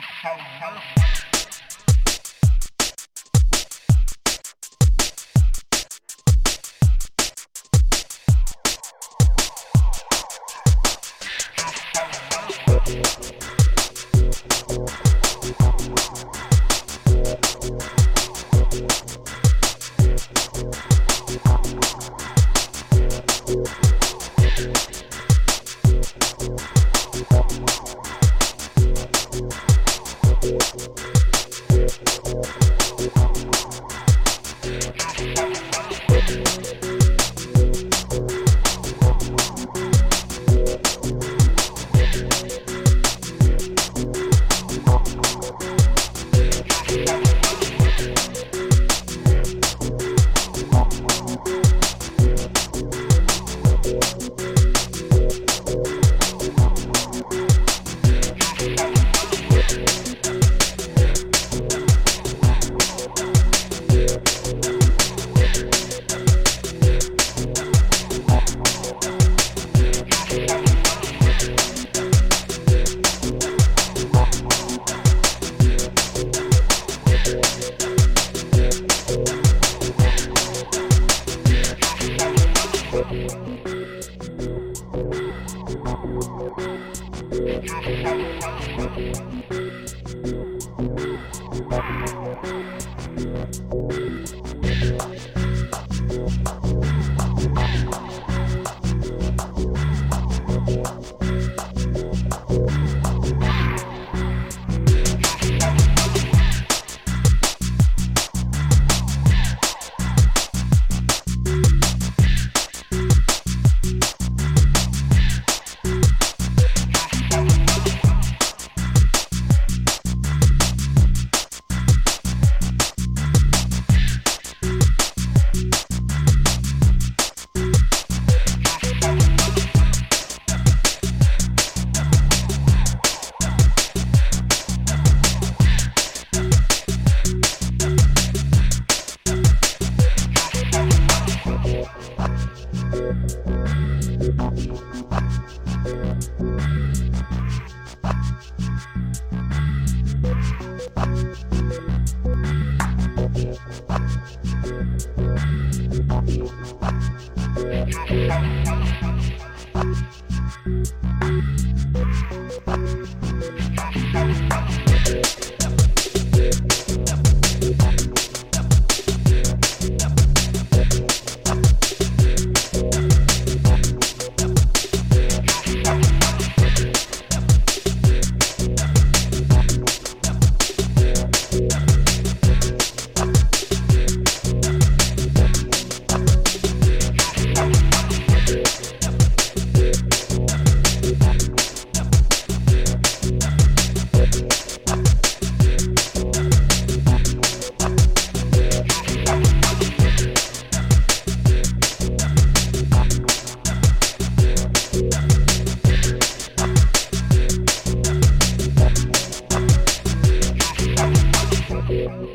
how, how, how. Thank yeah.